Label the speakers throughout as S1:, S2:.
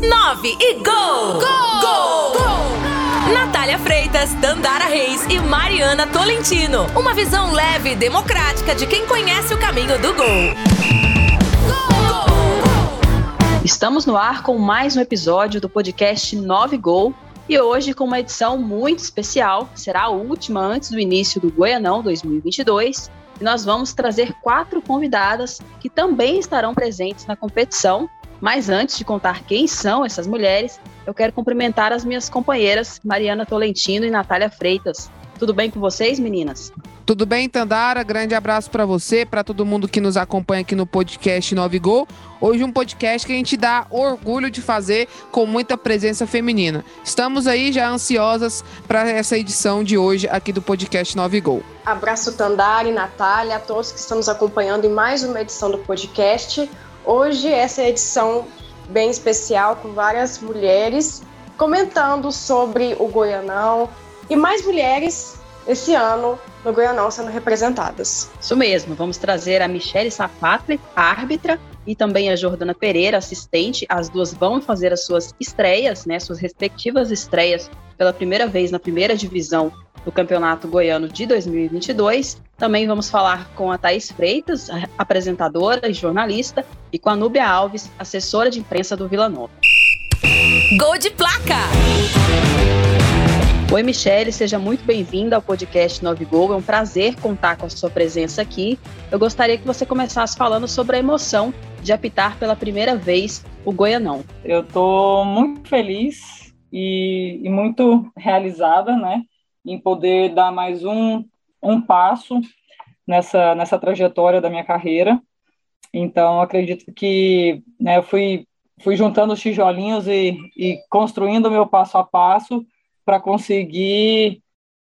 S1: 9 e gol! Gol! Gol! gol! Natália Freitas, Dandara Reis e Mariana Tolentino. Uma visão leve e democrática de quem conhece o caminho do gol.
S2: Estamos no ar com mais um episódio do podcast 9 Gol e hoje com uma edição muito especial, será a última antes do início do Goianão 2022. E nós vamos trazer quatro convidadas que também estarão presentes na competição mas antes de contar quem são essas mulheres, eu quero cumprimentar as minhas companheiras Mariana Tolentino e Natália Freitas. Tudo bem com vocês, meninas?
S3: Tudo bem, Tandara? Grande abraço para você, para todo mundo que nos acompanha aqui no podcast 9 Gol. Hoje um podcast que a gente dá orgulho de fazer com muita presença feminina. Estamos aí já ansiosas para essa edição de hoje aqui do podcast 9 Gol.
S4: Abraço Tandara e Natália, a todos que estão nos acompanhando em mais uma edição do podcast. Hoje, essa é edição bem especial com várias mulheres comentando sobre o Goianão e mais mulheres esse ano no Goianão sendo representadas.
S2: Isso mesmo, vamos trazer a Michele Safatli, árbitra, e também a Jordana Pereira, assistente. As duas vão fazer as suas estreias, né, suas respectivas estreias pela primeira vez na primeira divisão do Campeonato Goiano de 2022. Também vamos falar com a Thaís Freitas, apresentadora e jornalista, e com a Núbia Alves, assessora de imprensa do Vila Nova.
S1: Gol de placa!
S2: Oi, Michele, seja muito bem-vinda ao podcast 9 Gol. É um prazer contar com a sua presença aqui. Eu gostaria que você começasse falando sobre a emoção de apitar pela primeira vez o Goianão.
S5: Eu estou muito feliz e, e muito realizada, né? Em poder dar mais um, um passo nessa, nessa trajetória da minha carreira. Então, acredito que né, eu fui, fui juntando os tijolinhos e, e construindo o meu passo a passo para conseguir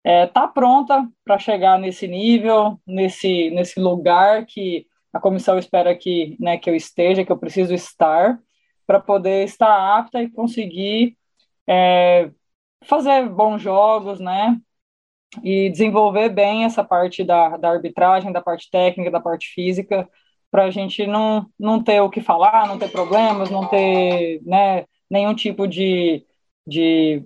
S5: estar é, tá pronta para chegar nesse nível, nesse, nesse lugar que a comissão espera que, né, que eu esteja, que eu preciso estar, para poder estar apta e conseguir é, fazer bons jogos, né? E desenvolver bem essa parte da, da arbitragem, da parte técnica, da parte física, para a gente não, não ter o que falar, não ter problemas, não ter né, nenhum tipo de, de,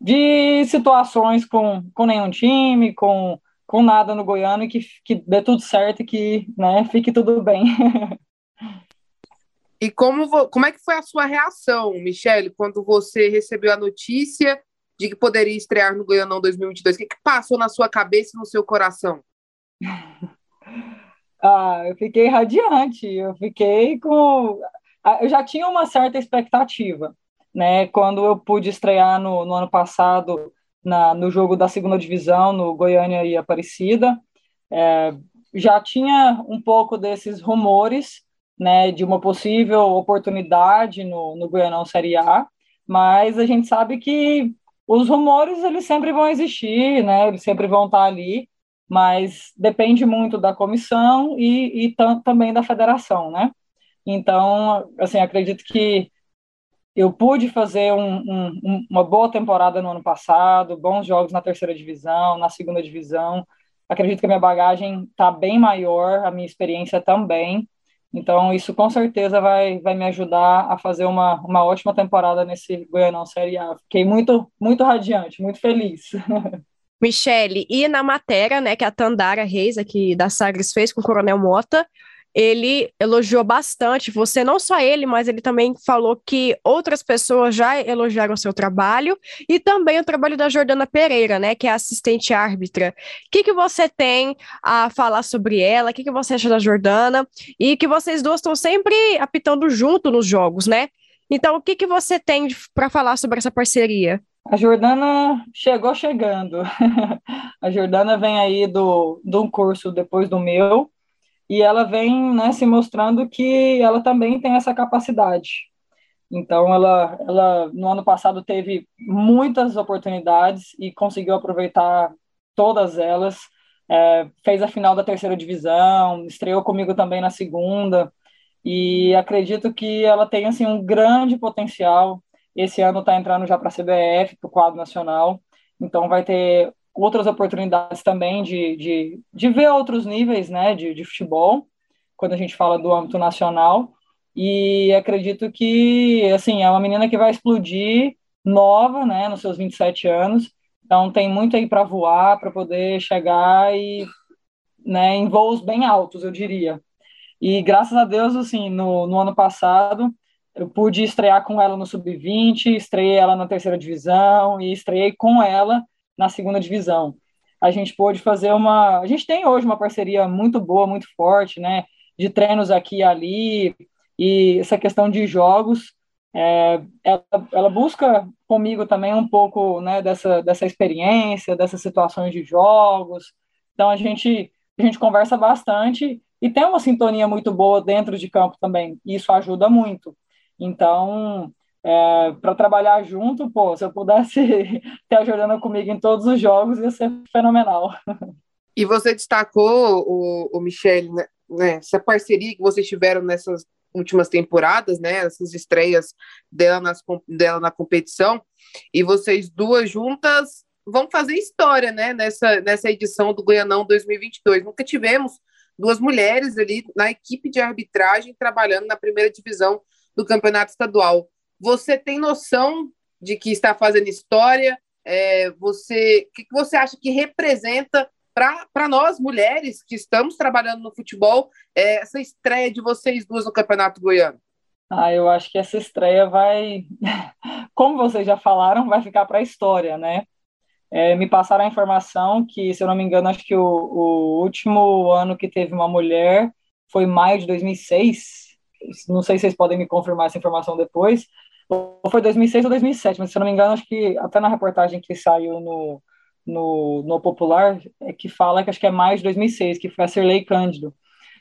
S5: de situações com, com nenhum time, com, com nada no Goiano e que, que dê tudo certo e que né, fique tudo bem.
S3: e como, como é que foi a sua reação, Michele, quando você recebeu a notícia de que poderia estrear no Goianão 2022? O que, que passou na sua cabeça e no seu coração?
S5: ah, eu fiquei radiante, eu fiquei com. Eu já tinha uma certa expectativa, né? Quando eu pude estrear no, no ano passado na, no jogo da segunda divisão, no Goiânia e Aparecida, é, já tinha um pouco desses rumores, né, de uma possível oportunidade no, no Goianão Série A, mas a gente sabe que os rumores, eles sempre vão existir, né? Eles sempre vão estar ali, mas depende muito da comissão e, e também da federação, né? Então, assim, acredito que eu pude fazer um, um, uma boa temporada no ano passado, bons jogos na terceira divisão, na segunda divisão. Acredito que a minha bagagem está bem maior, a minha experiência também. Então, isso com certeza vai, vai me ajudar a fazer uma, uma ótima temporada nesse Goianão Série A. Fiquei muito, muito radiante, muito feliz.
S4: Michele, e na matéria, né, que a Tandara Reis, aqui da Sagres, fez com o Coronel Mota, ele elogiou bastante você, não só ele, mas ele também falou que outras pessoas já elogiaram seu trabalho e também o trabalho da Jordana Pereira, né, que é assistente árbitra. O que, que você tem a falar sobre ela? O que, que você acha da Jordana? E que vocês duas estão sempre apitando junto nos jogos, né? Então, o que, que você tem para falar sobre essa parceria?
S5: A Jordana chegou chegando. a Jordana vem aí do, do curso depois do meu, e ela vem né, se mostrando que ela também tem essa capacidade. Então, ela, ela no ano passado teve muitas oportunidades e conseguiu aproveitar todas elas. É, fez a final da terceira divisão, estreou comigo também na segunda, e acredito que ela tem assim, um grande potencial. Esse ano está entrando já para a CBF, para o quadro nacional, então vai ter outras oportunidades também de, de, de ver outros níveis né, de, de futebol, quando a gente fala do âmbito nacional. e acredito que, assim, é uma menina que vai explodir nova, né, nos seus 27 anos, então tem muito aí para voar, para poder chegar e, né, em voos bem altos, eu diria. E graças a Deus, assim, no, no ano passado, eu pude estrear com ela no sub-20, estreiei ela na terceira divisão e estreiei com ela na segunda divisão. A gente pôde fazer uma, a gente tem hoje uma parceria muito boa, muito forte, né, de treinos aqui e ali, e essa questão de jogos, é, ela, ela, busca comigo também um pouco né, dessa, dessa experiência, dessas situações de jogos. Então a gente, a gente conversa bastante e tem uma sintonia muito boa dentro de campo também. E isso ajuda muito. Então, é, para trabalhar junto, pô, se eu pudesse ter a Jordana comigo em todos os jogos, ia ser fenomenal.
S6: E você destacou, o, o Michele, né, né, essa parceria que vocês tiveram nessas últimas temporadas, né? Essas estreias dela, nas, dela na competição. E vocês duas juntas vão fazer história, né? Nessa, nessa edição do Goianão 2022. Nunca tivemos duas mulheres ali na equipe de arbitragem trabalhando na primeira divisão do campeonato estadual. Você tem noção de que está fazendo história? É, você, o que, que você acha que representa para nós, mulheres que estamos trabalhando no futebol, é, essa estreia de vocês duas no Campeonato Goiano?
S5: Ah, eu acho que essa estreia vai, como vocês já falaram, vai ficar para a história, né? É, me passaram a informação que, se eu não me engano, acho que o, o, último ano que teve uma mulher foi maio de 2006. Não sei se vocês podem me confirmar essa informação depois. Ou foi 2006 ou 2007, mas se eu não me engano, acho que até na reportagem que saiu no, no, no Popular, é que fala que acho que é mais de 2006, que foi a Serlei Cândido.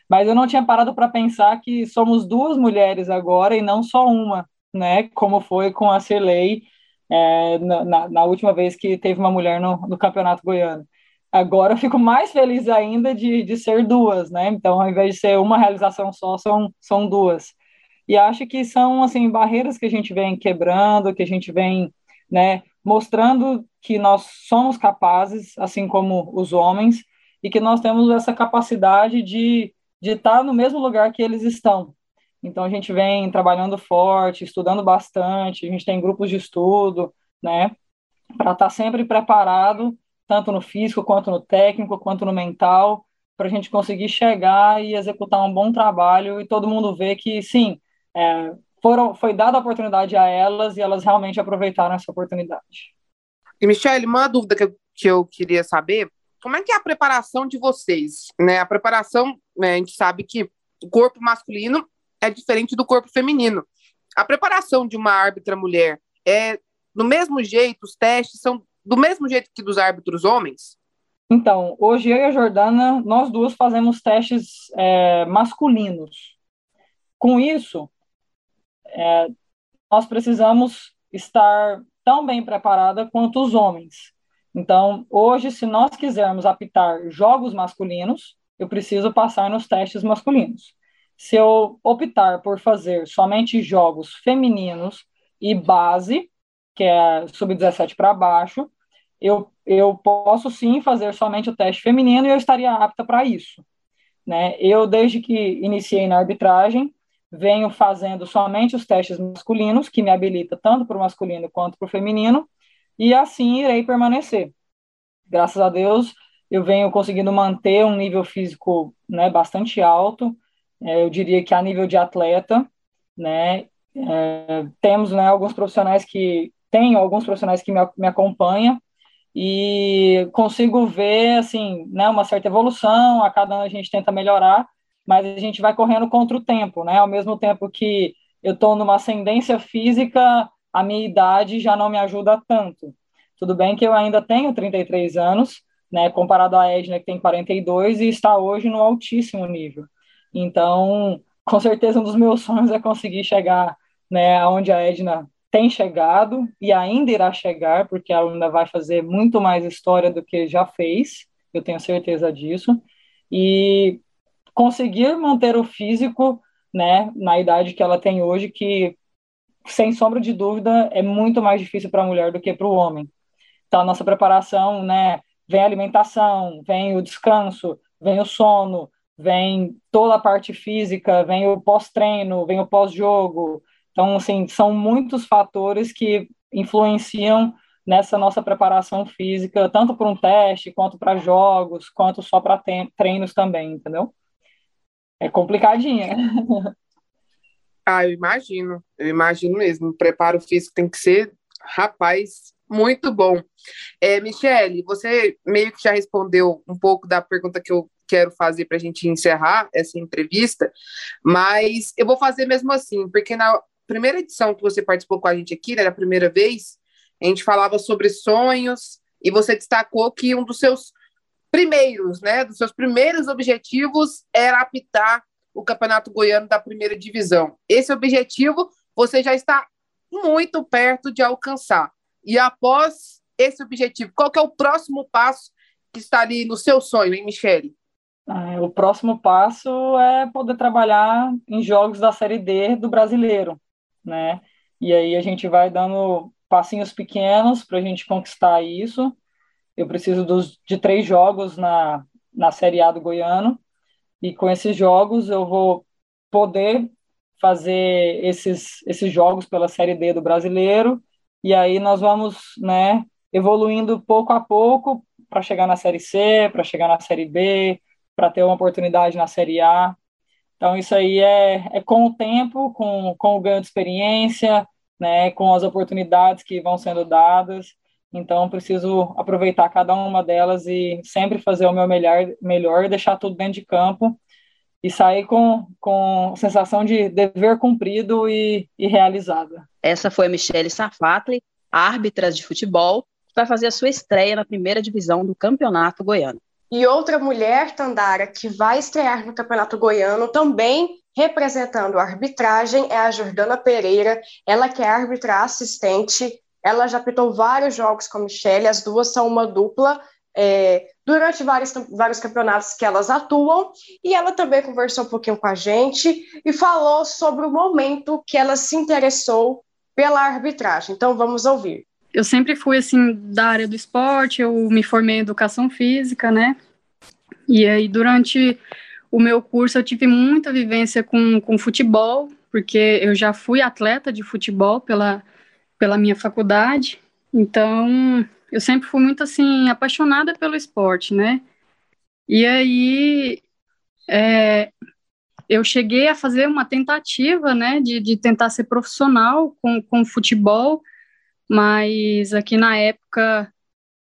S5: Mas eu não tinha parado para pensar que somos duas mulheres agora e não só uma, né? Como foi com a Serlei é, na, na, última vez que teve uma mulher no, no Campeonato Goiano. Agora eu fico mais feliz ainda de, de ser duas, né? Então, ao invés de ser uma realização só, são, são duas. E acho que são, assim, barreiras que a gente vem quebrando, que a gente vem, né, mostrando que nós somos capazes, assim como os homens, e que nós temos essa capacidade de, de estar no mesmo lugar que eles estão. Então, a gente vem trabalhando forte, estudando bastante, a gente tem grupos de estudo, né, para estar sempre preparado, tanto no físico, quanto no técnico, quanto no mental, para a gente conseguir chegar e executar um bom trabalho e todo mundo ver que, sim, é, foram, foi dada a oportunidade a elas e elas realmente aproveitaram essa oportunidade.
S6: E, Michelle, uma dúvida que eu, que eu queria saber, como é que é a preparação de vocês? Né? A preparação, né, a gente sabe que o corpo masculino é diferente do corpo feminino. A preparação de uma árbitra mulher é do mesmo jeito, os testes são do mesmo jeito que dos árbitros homens?
S5: Então, hoje eu e a Jordana, nós duas fazemos testes é, masculinos. Com isso, é, nós precisamos estar tão bem preparada quanto os homens. Então, hoje, se nós quisermos apitar jogos masculinos, eu preciso passar nos testes masculinos. Se eu optar por fazer somente jogos femininos e base, que é sub-17 para baixo, eu, eu posso sim fazer somente o teste feminino e eu estaria apta para isso. Né? Eu, desde que iniciei na arbitragem, venho fazendo somente os testes masculinos, que me habilita tanto para o masculino quanto para o feminino, e assim irei permanecer. Graças a Deus, eu venho conseguindo manter um nível físico né, bastante alto, é, eu diria que a nível de atleta, né, é, temos né, alguns profissionais que, tenho alguns profissionais que me, me acompanham, e consigo ver, assim, né, uma certa evolução, a cada ano a gente tenta melhorar, mas a gente vai correndo contra o tempo, né? Ao mesmo tempo que eu estou numa ascendência física, a minha idade já não me ajuda tanto. Tudo bem que eu ainda tenho 33 anos, né, comparado à Edna, que tem 42, e está hoje no altíssimo nível. Então, com certeza, um dos meus sonhos é conseguir chegar né, onde a Edna tem chegado e ainda irá chegar, porque ela ainda vai fazer muito mais história do que já fez, eu tenho certeza disso. E conseguir manter o físico, né, na idade que ela tem hoje, que sem sombra de dúvida é muito mais difícil para a mulher do que para o homem. Então a nossa preparação, né, vem a alimentação, vem o descanso, vem o sono, vem toda a parte física, vem o pós-treino, vem o pós-jogo. Então, assim, são muitos fatores que influenciam nessa nossa preparação física, tanto para um teste, quanto para jogos, quanto só para treinos também, entendeu? É complicadinha.
S3: Ah, eu imagino, eu imagino mesmo. O preparo físico tem que ser, rapaz, muito bom. É, Michele, você meio que já respondeu um pouco da pergunta que eu quero fazer para a gente encerrar essa entrevista, mas eu vou fazer mesmo assim, porque na primeira edição que você participou com a gente aqui, né, a primeira vez, a gente falava sobre sonhos e você destacou que um dos seus primeiros, né, dos seus primeiros objetivos era apitar o Campeonato Goiano da primeira divisão. Esse objetivo você já está muito perto de alcançar. E após esse objetivo, qual é o próximo passo que está ali no seu sonho, hein, Michele?
S5: Ah, o próximo passo é poder trabalhar em jogos da Série D do brasileiro, né? E aí a gente vai dando passinhos pequenos para a gente conquistar isso. Eu preciso dos, de três jogos na, na Série A do Goiano, e com esses jogos eu vou poder fazer esses, esses jogos pela Série D do Brasileiro, e aí nós vamos né, evoluindo pouco a pouco para chegar na Série C, para chegar na Série B, para ter uma oportunidade na Série A. Então, isso aí é, é com o tempo, com, com o ganho de experiência, né, com as oportunidades que vão sendo dadas. Então, preciso aproveitar cada uma delas e sempre fazer o meu melhor, melhor deixar tudo dentro de campo e sair com, com sensação de dever cumprido e, e realizada.
S2: Essa foi a Michele Safatli, árbitra de futebol, que vai fazer a sua estreia na primeira divisão do Campeonato Goiano.
S4: E outra mulher, Tandara, que vai estrear no Campeonato Goiano também representando a arbitragem é a Jordana Pereira, ela que é árbitra assistente, ela já apitou vários jogos com a Michelle, as duas são uma dupla é, durante vários, vários campeonatos que elas atuam, e ela também conversou um pouquinho com a gente e falou sobre o momento que ela se interessou pela arbitragem. Então vamos ouvir
S7: eu sempre fui assim da área do esporte, eu me formei em educação física, né? E aí durante o meu curso eu tive muita vivência com, com futebol, porque eu já fui atleta de futebol pela, pela minha faculdade. Então, eu sempre fui muito assim apaixonada pelo esporte, né? E aí é, eu cheguei a fazer uma tentativa, né, de, de tentar ser profissional com, com futebol, mas aqui na época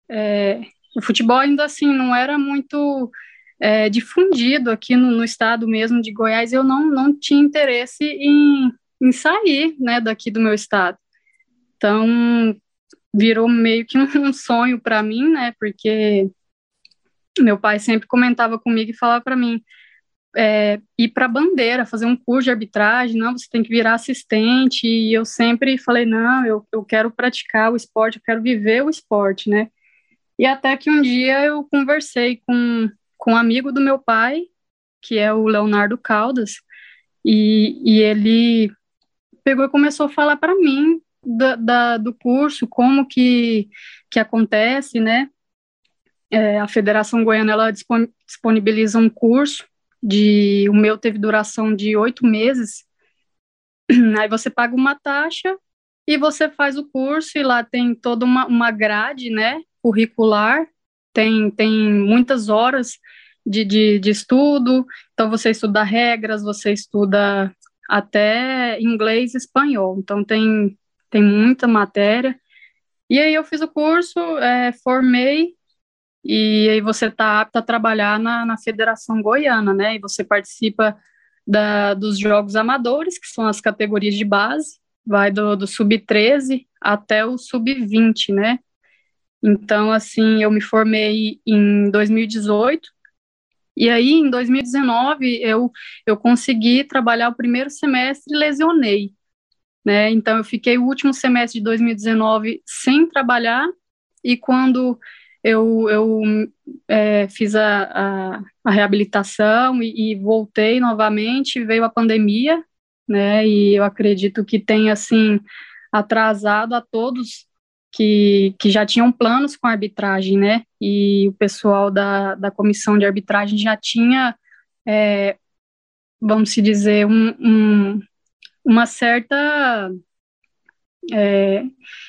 S7: é, o futebol ainda assim não era muito é, difundido aqui no, no, estado mesmo de Goiás, eu não, não tinha interesse em, em sair né, daqui do meu estado. Então, virou meio que um sonho para mim, né, porque meu pai sempre comentava comigo e falava para mim, é, ir para bandeira, fazer um curso de arbitragem, não, você tem que virar assistente, e eu sempre falei, não, eu, eu quero praticar o esporte, eu quero viver o esporte, né, e até que um dia eu conversei com, com um amigo do meu pai, que é o Leonardo Caldas, e, e ele pegou e começou a falar para mim da, da, do curso, como que, que acontece, né, é, a Federação Goiana, ela disponibiliza um curso de o meu teve duração de oito meses. Aí você paga uma taxa e você faz o curso e lá tem toda uma, uma grade, né, curricular, tem, tem muitas horas de, de, de estudo, então você estuda regras, você estuda até inglês e espanhol, então tem, tem muita matéria. E aí eu fiz o curso, é, formei e aí você está apto a trabalhar na, na Federação Goiana, né? E você participa da, dos jogos amadores, que são as categorias de base, vai do, do sub-13 até o sub-20, né? Então, assim, eu me formei em 2018, e aí em 2019 eu, eu consegui trabalhar o primeiro semestre e lesionei, né? Então, eu fiquei o último semestre de 2019 sem trabalhar, e quando eu, eu é, fiz a, a, a reabilitação e, e, voltei novamente, veio a pandemia, né, e eu acredito que tem, assim, atrasado a todos que, que já tinham planos com a arbitragem, né, e o pessoal da, da comissão de arbitragem já tinha é, vamos se dizer, um, um, uma certa. É,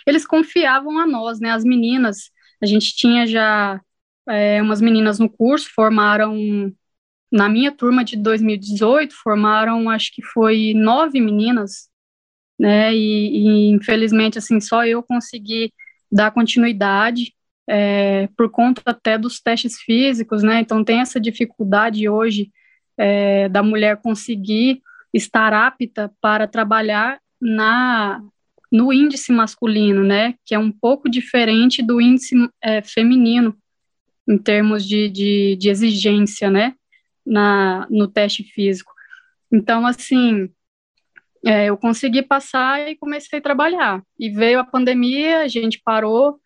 S7: eles confiavam a nós, né? As meninas, a gente tinha já é, umas meninas no curso, formaram, na minha turma de 2018, formaram, acho que foi nove meninas, né? E, e infelizmente, assim, só eu consegui dar continuidade. É, por conta até dos testes físicos, né? Então tem essa dificuldade hoje é, da mulher conseguir estar apta para trabalhar na no índice masculino, né, que é um pouco diferente do índice é, feminino em termos de, de, de, exigência, né, na, no teste físico. Então, assim, é, eu consegui passar e comecei a trabalhar. E veio a pandemia, a gente parou,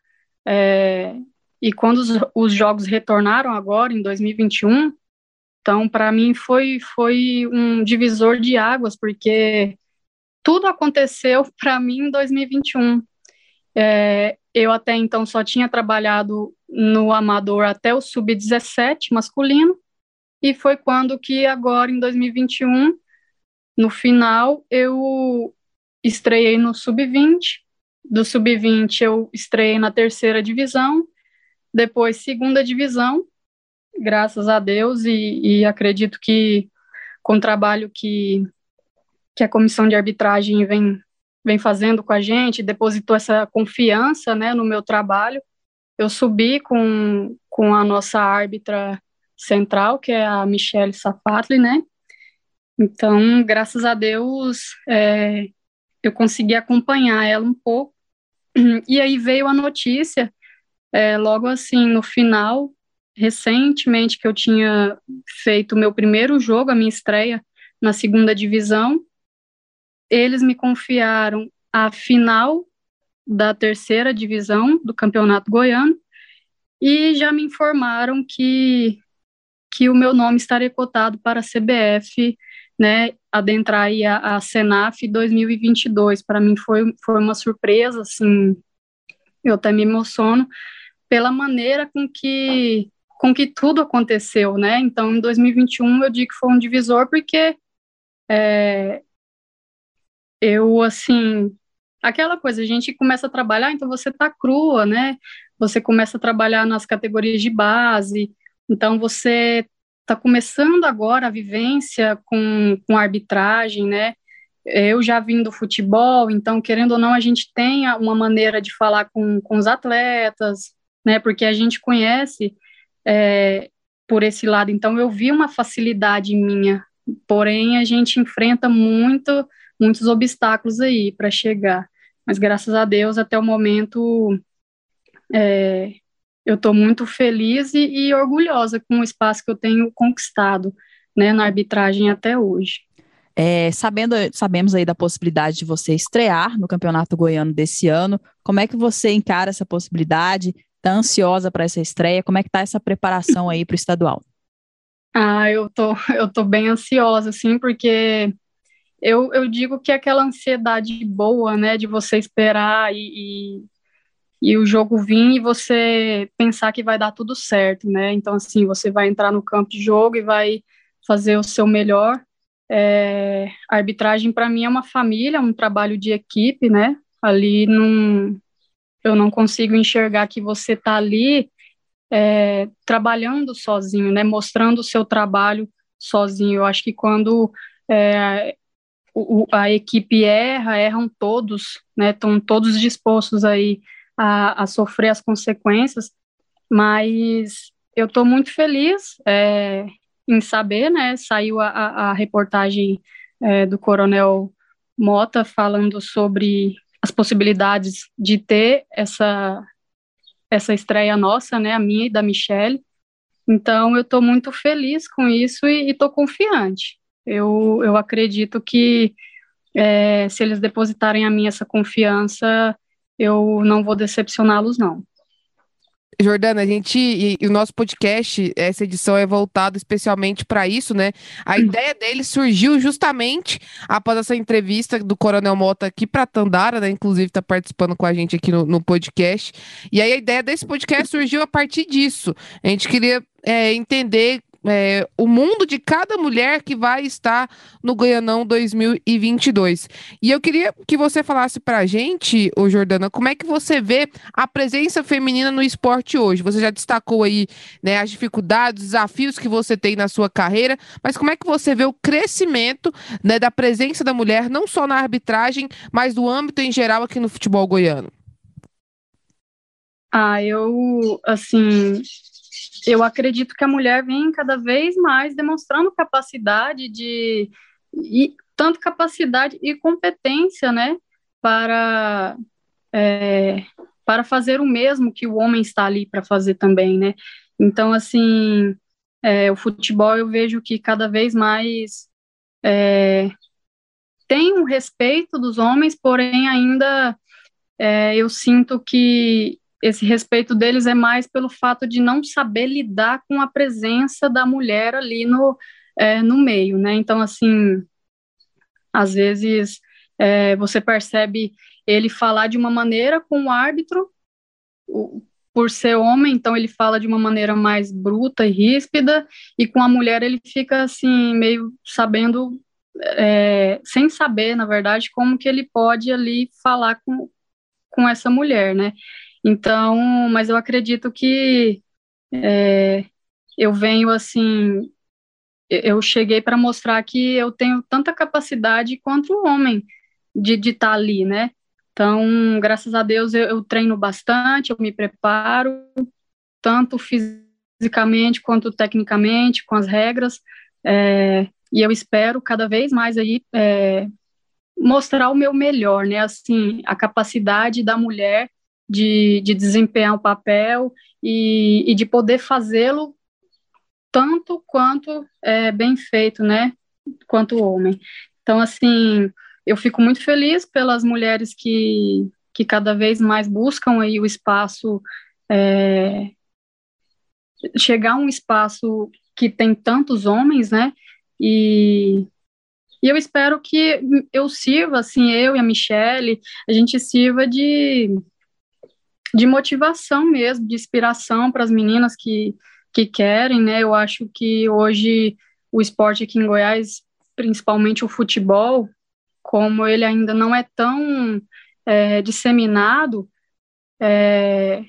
S7: é, e quando os, os jogos retornaram agora, em 2021, então, para mim, foi, foi um divisor de águas, porque tudo aconteceu para mim em 2021. É, eu até então só tinha trabalhado no amador até o sub-17 masculino, e foi quando que agora, em 2021, no final, eu estreiei no sub-20, do sub-20 eu estreiei na terceira divisão, depois segunda divisão, graças a Deus, e, e acredito que com o trabalho que, que a comissão de arbitragem vem, vem fazendo com a gente, depositou essa confiança né, no meu trabalho, eu subi com, com a nossa árbitra central, que é a Michelle Safatli, né? Então, graças a Deus, é, eu consegui acompanhar ela um pouco. E aí veio a notícia, é, logo assim, no final, recentemente que eu tinha feito o meu primeiro jogo, a minha estreia na segunda divisão. Eles me confiaram a final da terceira divisão do Campeonato Goiano e já me informaram que que o meu nome estaria cotado para a CBF, né, adentrar aí a, a Senaf 2022. Para mim foi, foi uma surpresa, assim, eu até me emociono pela maneira com que com que tudo aconteceu, né? Então, em 2021 eu digo que foi um divisor porque é, eu, assim, aquela coisa, a gente começa a trabalhar, então você tá crua, né? Você começa a trabalhar nas categorias de base, então você tá começando agora a vivência com, com arbitragem, né? Eu já vim do futebol, então, querendo ou não, a gente tem uma maneira de falar com, com os atletas, né? Porque a gente conhece é, por esse lado. Então, eu vi uma facilidade minha, porém, a gente enfrenta muito, muitos obstáculos aí para chegar. Mas, graças a Deus, até o momento, é, eu estou muito feliz e, e, orgulhosa com o espaço que eu tenho conquistado né, na arbitragem até hoje.
S8: É, sabendo, sabemos aí da possibilidade de você estrear no Campeonato Goiano desse ano, como é que você encara essa possibilidade? Tá ansiosa para essa estreia? Como é que tá essa preparação aí para o estadual?
S7: Ah, eu tô, eu tô bem ansiosa, assim, porque eu, eu digo que aquela ansiedade boa, né, de você esperar e, e, e, o jogo vir e você pensar que vai dar tudo certo, né? Então, assim, você vai entrar no campo de jogo e vai fazer o seu melhor. É, a arbitragem, para mim, é uma família, é um trabalho de equipe, né? Ali não, eu não consigo enxergar que você está ali é, trabalhando sozinho, né, mostrando o seu trabalho sozinho. Eu acho que quando é, o, a equipe erra, erram todos, né, estão todos dispostos aí a, a, sofrer as consequências, mas eu estou muito feliz é, em saber, né, saiu a, a reportagem é, do Coronel Mota falando sobre as possibilidades de ter essa essa estreia nossa, né, a minha e da Michelle. Então eu estou muito feliz com isso e estou confiante. Eu, eu acredito que é, se eles depositarem a mim essa confiança, eu não vou decepcioná-los, não.
S3: Jordana, a gente e, e, o nosso podcast, essa edição é voltado especialmente para isso, né? A uhum. ideia dele surgiu justamente após essa entrevista do Coronel Mota aqui para Tandara, né? Inclusive está participando com a gente aqui no, no, podcast. E aí a ideia desse podcast surgiu a partir disso. A gente queria é, entender é, o mundo de cada mulher que vai estar no Goianão 2022. E eu queria que você falasse para a gente, ô Jordana, como é que você vê a presença feminina no esporte hoje? Você já destacou aí né, as dificuldades, os desafios que você tem na sua carreira, mas como é que você vê o crescimento né, da presença da mulher, não só na arbitragem, mas do âmbito em geral aqui no futebol goiano?
S7: Ah, eu, assim, eu acredito que a mulher vem cada vez mais demonstrando capacidade de, e, tanto capacidade e competência, né, para, é, para fazer o mesmo que o homem está ali para fazer também, né. Então, assim, é, o futebol eu vejo que cada vez mais é, tem um respeito dos homens, porém ainda é, eu sinto que esse respeito deles é mais pelo fato de não saber lidar com a presença da mulher ali no, é, no meio, né? Então, assim, às vezes é, você percebe ele falar de uma maneira com o árbitro, o, por ser homem, então ele fala de uma maneira mais bruta e ríspida, e com a mulher ele fica assim, meio sabendo, é, sem saber, na verdade, como que ele pode ali falar com, com essa mulher, né? Então, mas eu acredito que é, eu venho assim, eu cheguei para mostrar que eu tenho tanta capacidade quanto o homem de estar tá ali, né? Então, graças a Deus, eu, eu, treino bastante, eu me preparo, tanto fisicamente quanto tecnicamente, com as regras, é, e eu espero cada vez mais aí é, mostrar o meu melhor, né? Assim, a capacidade da mulher de, de desempenhar o papel e, e de poder fazê-lo tanto quanto é, bem feito, né, quanto homem. Então, assim, eu fico muito feliz pelas mulheres que, que cada vez mais buscam aí o espaço, é, chegar a um espaço que tem tantos homens, né, e, e eu espero que eu sirva, assim, eu e a Michelle, a gente sirva de, de motivação mesmo, de inspiração para as meninas que, que querem, né? Eu acho que hoje o esporte aqui em Goiás, principalmente o futebol, como ele ainda não é tão é, disseminado, é,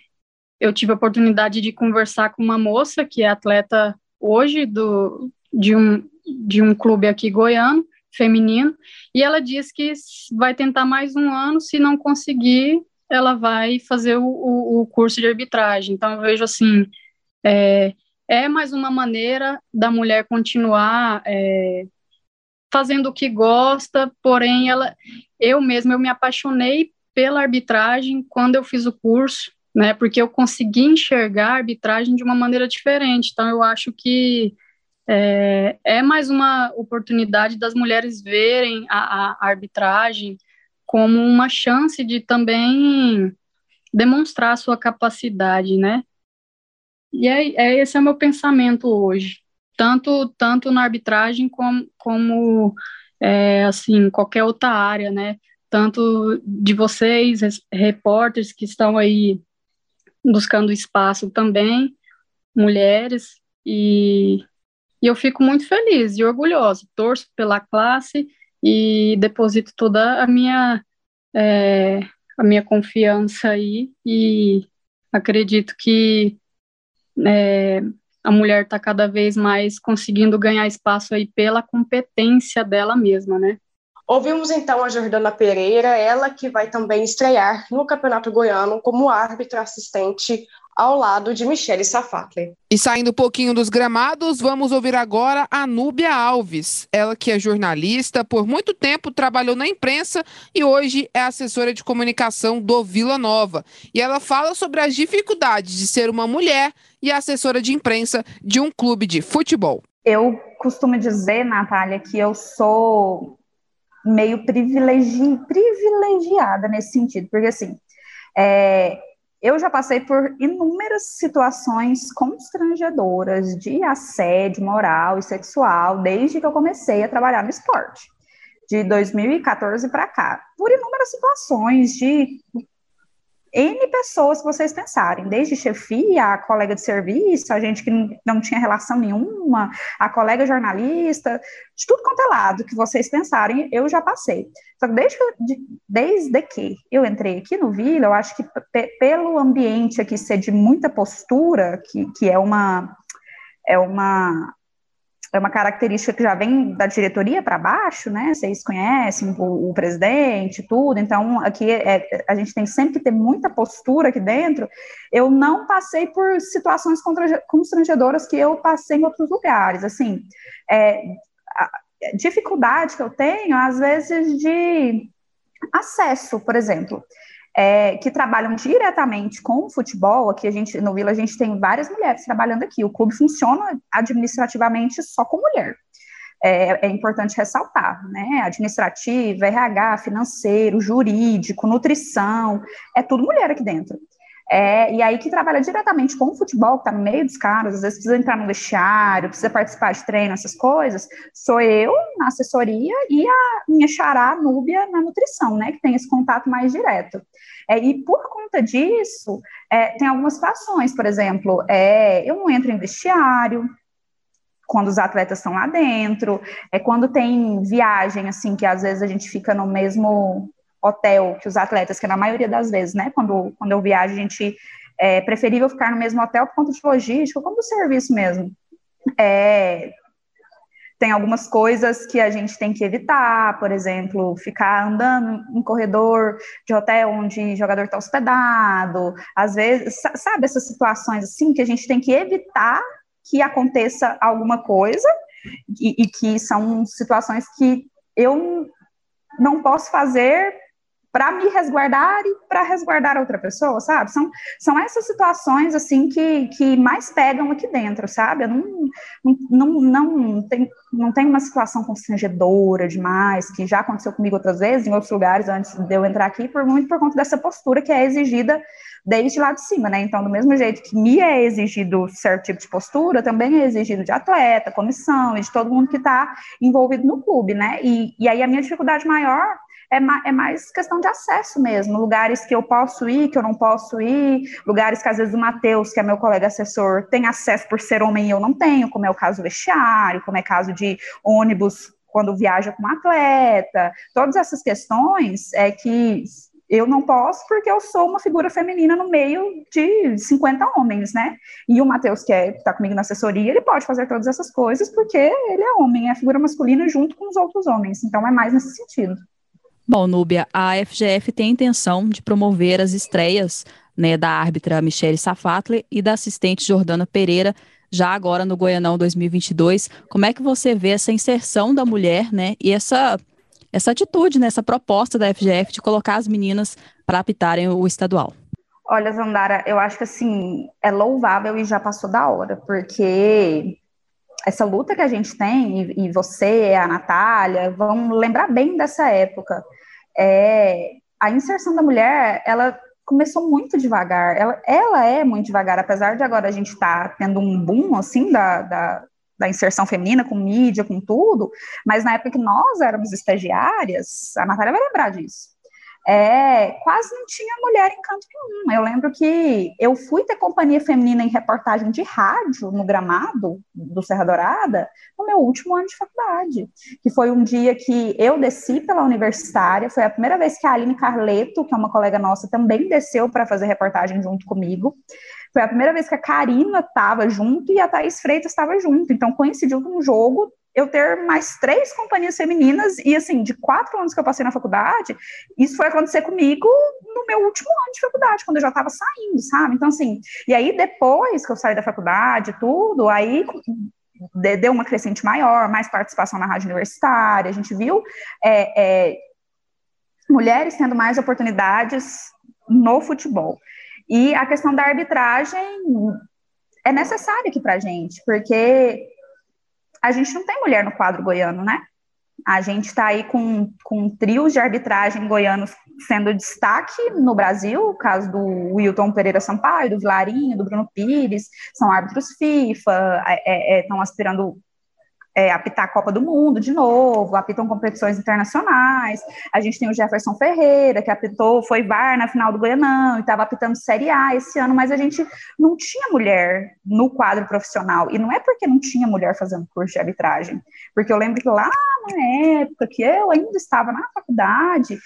S7: eu tive a oportunidade de conversar com uma moça que é atleta hoje do, de, um, de um clube aqui goiano, feminino, e ela diz que vai tentar mais um ano, se não conseguir, ela vai fazer o, o, o curso de arbitragem. Então, eu vejo assim, é, é mais uma maneira da mulher continuar é, fazendo o que gosta, porém, ela, eu mesma, eu me apaixonei pela arbitragem quando eu fiz o curso, né, porque eu consegui enxergar a arbitragem de uma maneira diferente. Então, eu acho que é, é mais uma oportunidade das mulheres verem a, a arbitragem como uma chance de também demonstrar a sua capacidade, né? E é, é esse é o meu pensamento hoje, tanto tanto na arbitragem como, como é, assim qualquer outra área, né? Tanto de vocês, repórteres que estão aí buscando espaço também, mulheres e, e eu fico muito feliz e orgulhosa, torço pela classe e deposito toda a minha é, a minha confiança aí e acredito que é, a mulher está cada vez mais conseguindo ganhar espaço aí pela competência dela mesma, né?
S9: Ouvimos então a Jordana Pereira, ela que vai também estrear no Campeonato Goiano como árbitra assistente ao lado de Michele Safatli.
S3: E saindo um pouquinho dos gramados, vamos ouvir agora a Núbia Alves. Ela que é jornalista, por muito tempo trabalhou na imprensa e hoje é assessora de comunicação do Vila Nova. E ela fala sobre as dificuldades de ser uma mulher e assessora de imprensa de um clube de futebol.
S10: Eu costumo dizer, Natália, que eu sou meio privilegi privilegiada nesse sentido, porque assim, é, eu já passei por inúmeras situações constrangedoras de assédio moral e sexual desde que eu comecei a trabalhar no esporte, de 2014 para cá, por inúmeras situações de N pessoas que vocês pensarem, desde chefia, a colega de serviço, a gente que não tinha relação nenhuma, a colega jornalista, de tudo quanto é lado que vocês pensarem, eu já passei. Só que desde, desde que eu entrei aqui no Vila, eu acho que pelo ambiente aqui ser de muita postura, que, que é uma é uma é uma característica que já vem da diretoria para baixo, né? Vocês conhecem o, o presidente, tudo. Então, aqui é, a gente tem sempre que ter muita postura aqui dentro. Eu não passei por situações constrangedoras que eu passei em outros lugares. Assim, é, a dificuldade que eu tenho, às vezes, de acesso, por exemplo é, que trabalham diretamente com o futebol. Aqui a gente, no Vila, a gente tem várias mulheres trabalhando aqui. O clube funciona administrativamente só com mulher. É, é, importante ressaltar, né? Administrativo, RH, financeiro, jurídico, nutrição, é tudo mulher aqui dentro. É, e aí que trabalha diretamente com o futebol, que está no meio dos caras, às vezes precisa entrar no vestiário, precisa participar de treino, essas coisas, sou eu na assessoria e a minha xará, Núbia, na nutrição, né, que tem esse contato mais direto. É, e por conta disso, é, tem algumas situações, por exemplo, é, eu não entro em vestiário, quando os atletas estão lá dentro, é quando tem viagem, assim, que às vezes a gente fica no mesmo hotel que os atletas, que na maioria das vezes, né, quando, quando eu viajo, a gente é preferível ficar no mesmo hotel por conta de logística, como do serviço mesmo. É, tem algumas coisas que a gente tem que evitar, por exemplo, ficar andando em corredor de hotel onde o jogador está hospedado, às vezes, sabe, essas situações assim que a gente tem que evitar que aconteça alguma coisa e, e que são situações que eu não posso fazer para me resguardar e para resguardar outra pessoa, sabe? São, são essas situações, assim, que, que mais pegam aqui dentro, sabe? Eu não, não, não, tem, não tem uma situação constrangedora demais, que já aconteceu comigo outras vezes, em outros lugares, antes de eu entrar aqui, por muito por conta dessa postura que é exigida desde lá de cima, né? Então, do mesmo jeito que me é exigido certo tipo de postura, também é exigido de atleta, comissão e de todo mundo que está envolvido no clube, né? E, e aí a minha dificuldade maior é, ma é mais questão de acesso mesmo, lugares que eu posso ir, que eu não posso ir, lugares que às vezes o Matheus, que é meu colega assessor, tem acesso por ser homem e eu não tenho, como é o caso do vestiário, como é caso de ônibus quando viaja com um atleta, todas essas questões é que eu não posso porque eu sou uma figura feminina no meio de 50 homens, né? E o Matheus, que é, está comigo na assessoria, ele pode fazer todas essas coisas porque ele é homem, é figura masculina junto com os outros homens. Então é mais nesse sentido.
S8: Bom, Núbia, a FGF tem a intenção de promover as estreias né, da árbitra Michele Safatli e da assistente Jordana Pereira já agora no Goianão 2022. Como é que você vê essa inserção da mulher, né, e essa essa atitude, né, essa proposta da FGF de colocar as meninas para apitarem o estadual?
S10: Olha, Zandara, eu acho que assim é louvável e já passou da hora, porque essa luta que a gente tem, e, e você, a Natália, vão lembrar bem dessa época. É, a inserção da mulher, ela começou muito devagar, ela, ela é muito devagar, apesar de agora a gente estar tá tendo um boom, assim, da, da, da, inserção feminina, com mídia, com tudo, mas na época que nós éramos estagiárias, a Natália vai lembrar disso, é, quase não tinha mulher em canto nenhum. Eu lembro que eu fui ter companhia feminina em reportagem de rádio no gramado do Serra Dourada no meu último ano de faculdade, que foi um dia que eu desci pela universitária, foi a primeira vez que a Aline Carleto, que é uma colega nossa, também desceu para fazer reportagem junto comigo. Foi a primeira vez que a Karina estava junto e a Thaís Freitas estava junto. Então coincidiu com um jogo eu ter mais três companhias femininas, e assim, de quatro anos que eu passei na faculdade, isso foi acontecer comigo no meu último ano de faculdade, quando eu já estava saindo, sabe? Então, assim, e aí depois que eu saí da faculdade, tudo, aí deu uma crescente maior, mais participação na rádio universitária, a gente viu é, é, mulheres tendo mais oportunidades no futebol. E a questão da arbitragem é necessária aqui para gente, porque a gente não tem mulher no quadro goiano, né? A gente está aí com, com trios de arbitragem goianos sendo destaque no Brasil, o caso do Wilton Pereira Sampaio, do Vilarinho, do Bruno Pires, são árbitros FIFA, estão é, é, aspirando é, apitar a Copa do Mundo de novo, apitam competições internacionais. A gente tem o Jefferson Ferreira, que apitou, foi VAR na final do Goianão e estava apitando Série A esse ano, mas a gente não tinha mulher no quadro profissional. E não é porque não tinha mulher fazendo curso de arbitragem, porque eu lembro que lá na época que eu ainda estava na faculdade,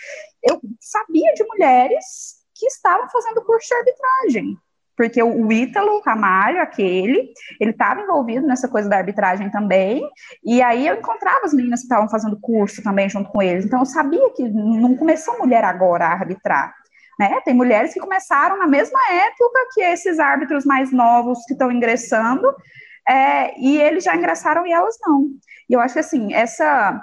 S10: eu sabia de mulheres que estavam fazendo curso de arbitragem porque o Ítalo Ramalho, aquele, ele estava envolvido nessa coisa da arbitragem também, e aí eu encontrava as meninas que estavam fazendo curso também junto com eles, então eu sabia que não começou mulher agora a arbitrar, né? Tem mulheres que começaram na mesma época que esses árbitros mais novos que estão ingressando, é, e eles já ingressaram e elas não. E eu acho que, assim, essa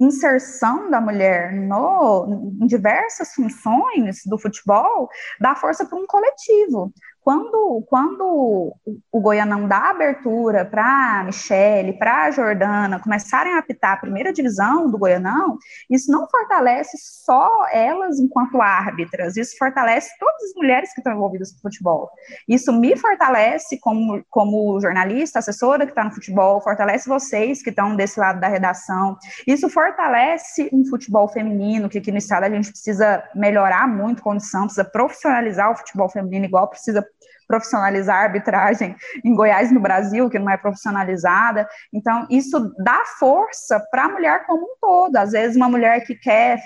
S10: inserção da mulher no, em diversas funções do futebol dá força para um coletivo. Quando, quando o Goianão dá abertura para a Michele, para a Jordana começarem a apitar a primeira divisão do Goianão, isso não fortalece só elas enquanto árbitras, isso fortalece todas as mulheres que estão envolvidas no futebol. Isso me fortalece como, como jornalista, assessora que está no futebol, fortalece vocês que estão desse lado da redação. Isso fortalece um futebol feminino, que aqui no estado a gente precisa melhorar muito condição, precisa profissionalizar o futebol feminino igual precisa profissionalizar a arbitragem em Goiás no Brasil, que não é profissionalizada. Então, isso dá força para a mulher como um todo. Às vezes, uma mulher que quer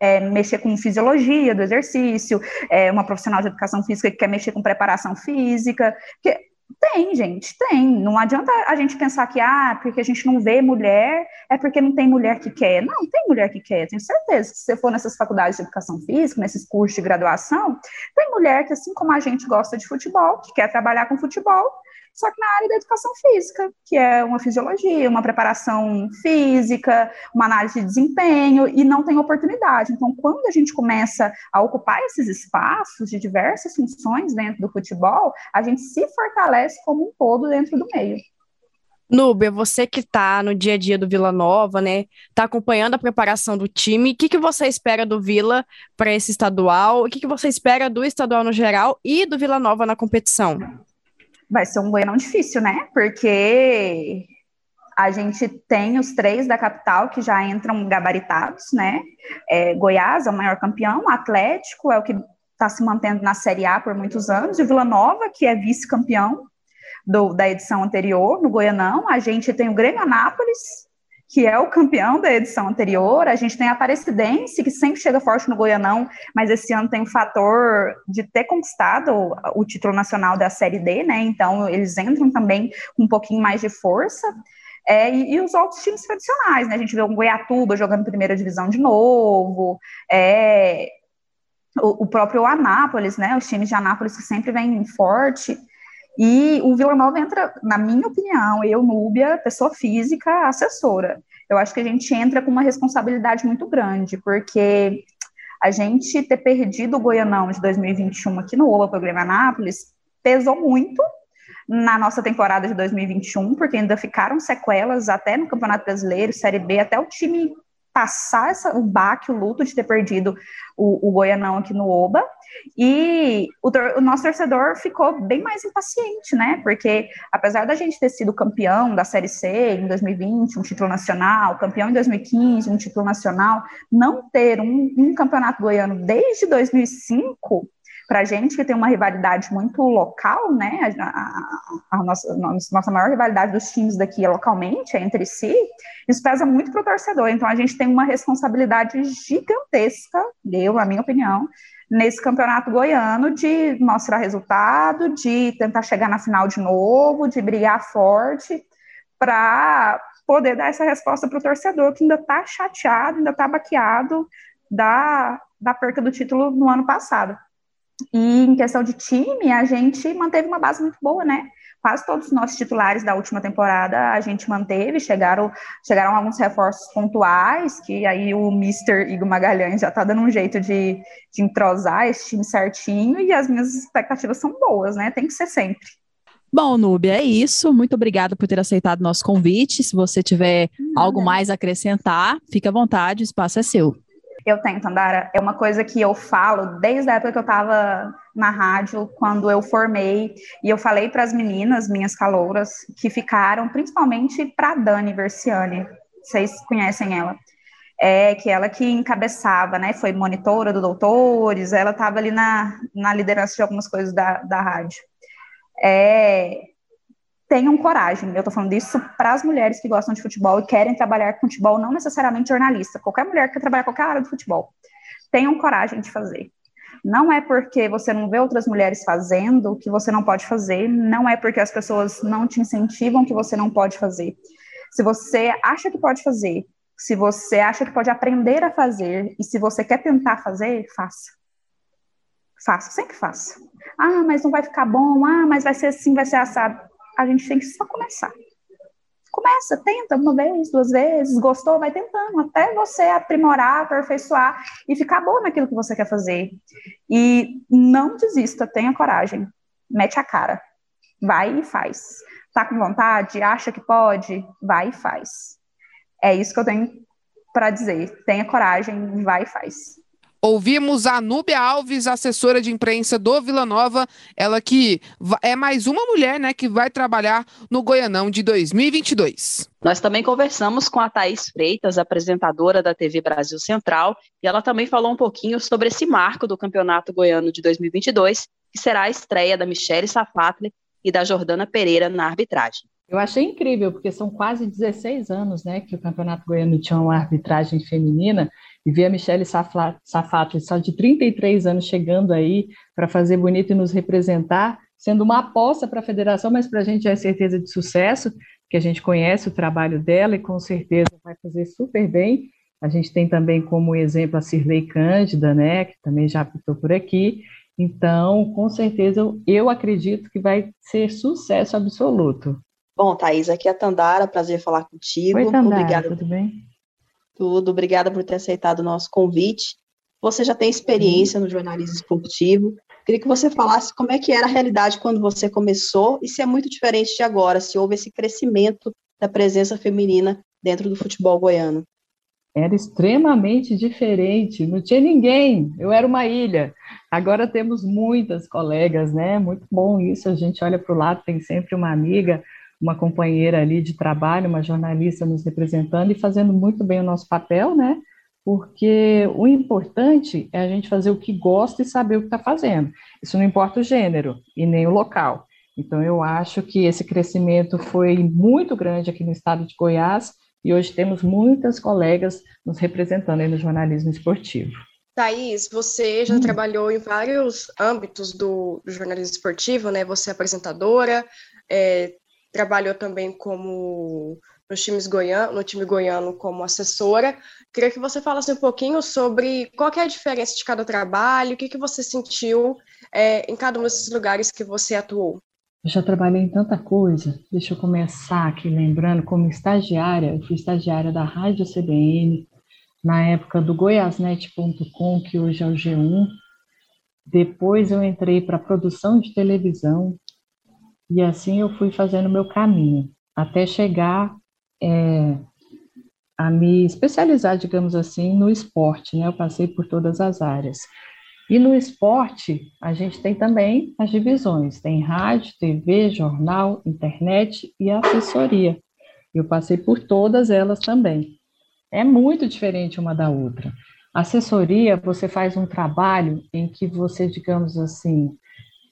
S10: é, mexer com fisiologia do exercício, é, uma profissional de educação física que quer mexer com preparação física, que tem, gente, tem. Não adianta a gente pensar que, ah, porque a gente não vê mulher, é porque não tem mulher que quer. Não, tem mulher que quer, tenho certeza. Se você for nessas faculdades de educação física, nesses cursos de graduação, tem mulher que, assim como a gente gosta de futebol, que quer trabalhar com futebol, só que na área da educação física, que é uma fisiologia, uma preparação física, uma análise de desempenho, e não tem oportunidade. Então, quando a gente começa a ocupar esses espaços de diversas funções dentro do futebol, a gente se fortalece como um todo dentro do meio.
S4: Núbia, você que está no dia a dia do Vila Nova, né? Está acompanhando a preparação do time. O que, que você espera do Vila para esse estadual? O que, que você espera do estadual no geral e do Vila Nova na competição?
S10: Vai ser um Goianão difícil, né? Porque a gente tem os três da capital que já entram gabaritados, né? É, Goiás é o maior campeão, Atlético é o que está se mantendo na Série A por muitos anos, e Vila Nova, que é vice-campeão da edição anterior, no Goianão. A gente tem o Grêmio Anápolis, que é o campeão da edição anterior. A gente tem a Aparecidense, que sempre chega forte no Goianão, mas esse ano tem o fator de ter conquistado o, título nacional da Série D, né? Então, eles entram também com um pouquinho mais de força. É, e, e, os outros times tradicionais, né? A gente vê o Goiatuba jogando primeira divisão de novo, é, o, o, próprio Anápolis, né? Os times de Anápolis que sempre vêm forte. E o Vila Nova entra, na minha opinião, eu, Núbia, pessoa física, assessora. Eu acho que a gente entra com uma responsabilidade muito grande, porque a gente ter perdido o Goianão de 2021 aqui no Oba Programa Anápolis pesou muito na nossa temporada de 2021, porque ainda ficaram sequelas até no Campeonato Brasileiro, Série B, até o time passar essa, o baque, o luto de ter perdido o, o Goianão aqui no Oba. E o, o, nosso torcedor ficou bem mais impaciente, né? Porque apesar da gente ter sido campeão da Série C em 2020, um título nacional, campeão em 2015, um título nacional, não ter um, um campeonato goiano desde 2005 para a gente que tem uma rivalidade muito local, né? A, a, a nossa, nossa maior rivalidade dos times daqui é localmente, é entre si, isso pesa muito para o torcedor. Então a gente tem uma responsabilidade gigantesca, eu, na minha opinião, nesse campeonato goiano de mostrar resultado, de tentar chegar na final de novo, de brigar forte para poder dar essa resposta para o torcedor que ainda está chateado, ainda está baqueado da, da perca do título no ano passado. E em questão de time, a gente manteve uma base muito boa, né? Quase todos os nossos titulares da última temporada a gente manteve, chegaram, chegaram alguns reforços pontuais, que aí o Mr. Igor Magalhães já está dando um jeito de, de entrosar esse time certinho, e as minhas expectativas são boas, né? Tem que ser sempre.
S8: Bom, Núbia, é isso. Muito obrigada por ter aceitado nosso convite. Se você tiver algo mais a acrescentar, fique à vontade, o espaço é seu.
S10: Eu tenho, Tandara. É uma coisa que eu falo desde a época que eu estava na rádio, quando eu formei, e eu falei para as meninas, minhas calouras, que ficaram, principalmente para Dani Versiani. Vocês conhecem ela? É, que ela que encabeçava, né? Foi monitora do Doutores, ela estava ali na, na liderança de algumas coisas da, da rádio. É, tenham coragem. Eu estou falando isso para as mulheres que gostam de futebol e querem trabalhar com futebol, não necessariamente jornalista. Qualquer mulher que quer trabalhar qualquer área do futebol. Tenham coragem de fazer. Não é porque você não vê outras mulheres fazendo que você não pode fazer, não é porque as pessoas não te incentivam que você não pode fazer. Se você acha que pode fazer, se você acha que pode aprender a fazer e se você quer tentar fazer, faça. Faça, sempre faça. Ah, mas não vai ficar bom. Ah, mas vai ser assim, vai ser assado a gente tem que só começar. Começa, tenta uma vez, duas vezes, gostou, vai tentando, até você aprimorar, aperfeiçoar e ficar boa naquilo que você quer fazer. E não desista, tenha coragem, mete a cara, vai e faz. Tá com vontade, acha que pode, vai e faz. É isso que eu tenho para dizer. Tenha coragem, vai e faz.
S3: Ouvimos a Núbia Alves, assessora de imprensa do Vila Nova, ela que é mais uma mulher, né, que vai trabalhar no Goianão de 2022.
S2: Nós também conversamos com a Thaís Freitas, apresentadora da TV Brasil Central, e ela também falou um pouquinho sobre esse marco do Campeonato Goiano de 2022, que será a estreia da Michele Safatli e da Jordana Pereira na arbitragem.
S11: Eu achei incrível, porque são quase 16 anos né, que o Campeonato Goiano tinha uma arbitragem feminina, e ver a Michelle Safato, só de 33 anos, chegando aí para fazer bonito e nos representar, sendo uma aposta para a federação, mas para a gente é certeza de sucesso, que a gente conhece o trabalho dela e com certeza vai fazer super bem. A gente tem também como exemplo a Cirlei Cândida, né, que também já apitou por aqui. Então, com certeza, eu acredito que vai ser sucesso absoluto.
S2: Bom, Thaís, aqui é a Tandara, prazer falar contigo.
S11: Oi, Tandara, Obrigada. tudo bem?
S2: Tudo, obrigada por ter aceitado o nosso convite. Você já tem experiência no jornalismo esportivo. Queria que você falasse como é que era a realidade quando você começou e se é muito diferente de agora, se houve esse crescimento da presença feminina dentro do futebol goiano.
S11: Era extremamente diferente, não tinha ninguém, eu era uma ilha. Agora temos muitas colegas, né? Muito bom isso, a gente olha para o lado, tem sempre uma amiga, uma companheira ali de trabalho, uma jornalista nos representando e fazendo muito bem o nosso papel, né? Porque o importante é a gente fazer o que gosta e saber o que está fazendo. Isso não importa o gênero e nem o local. Então, eu acho que esse crescimento foi muito grande aqui no estado de Goiás e hoje temos muitas colegas nos representando aí no jornalismo esportivo.
S9: Thaís, você já hum. trabalhou em vários âmbitos do, do, jornalismo esportivo, né? Você é apresentadora, é, trabalhou também como nos times goiano, no time goiano como assessora. Queria que você falasse um pouquinho sobre qual é a diferença de cada trabalho, o que, que você sentiu é, em cada um desses lugares que você atuou.
S11: Eu já trabalhei em tanta coisa. Deixa eu começar aqui lembrando como estagiária. Eu fui estagiária da Rádio CBN, na época do goiasnet.com, que hoje é o G1. Depois eu entrei para produção de televisão, e assim eu fui fazendo meu caminho, até chegar é, a me especializar, digamos assim, no esporte, né? Eu passei por todas as áreas. E no esporte, a gente tem também as divisões: tem rádio, TV, jornal, internet e assessoria. Eu passei por todas elas também. É muito diferente uma da outra. Assessoria, você faz um trabalho em que você, digamos assim,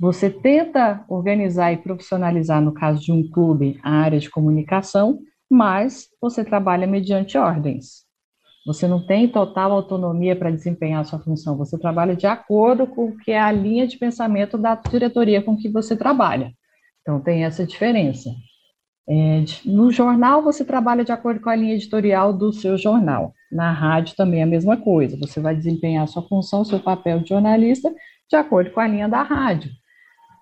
S11: você tenta organizar e profissionalizar, no caso de um clube, a área de comunicação, mas você trabalha mediante ordens. Você não tem total autonomia para desempenhar sua função, você trabalha de acordo com o que é a linha de pensamento da diretoria com que você trabalha. Então, tem essa diferença. É, no jornal, você trabalha de acordo com a linha editorial do seu jornal. Na rádio também é a mesma coisa. Você vai desempenhar sua função, seu papel de jornalista, de acordo com a linha da rádio.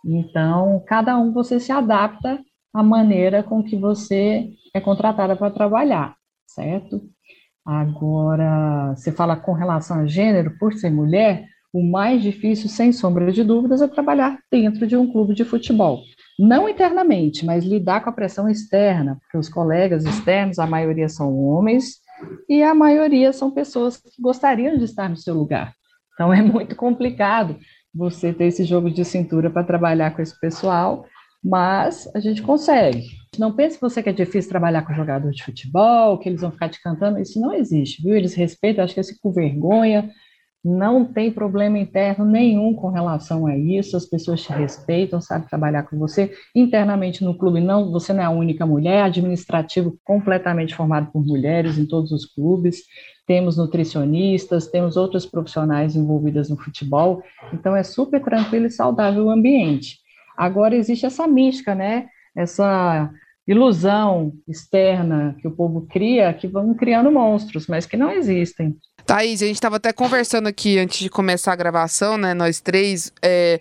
S11: Então, cada um você se adapta à maneira com que você é contratada para trabalhar, certo? Agora, você fala com relação a gênero, por ser mulher, o mais difícil, sem sombra de dúvidas, é trabalhar dentro de um clube de futebol. Não internamente, mas lidar com a pressão externa, porque os colegas externos, a maioria são homens, e a maioria são pessoas que gostariam de estar no seu lugar. Então é muito complicado você ter esse jogo de cintura para trabalhar com esse pessoal, mas a gente consegue. Não pense você que é difícil trabalhar com jogador de futebol, que eles vão ficar te cantando, isso não existe, viu? Eles respeitam, acho que esse com vergonha, não tem problema interno nenhum com relação a isso, as pessoas te respeitam, sabem trabalhar com você. Internamente no clube, não, você não é a única mulher, administrativo completamente formado por mulheres em todos os clubes, temos nutricionistas, temos outras profissionais envolvidas no futebol, então é super tranquilo e saudável o ambiente. Agora existe essa mística, né? Essa ilusão externa que o povo cria, que vão criando monstros, mas que não existem.
S3: Thaís, a gente estava até conversando aqui antes de começar a gravação, né? Nós três. É,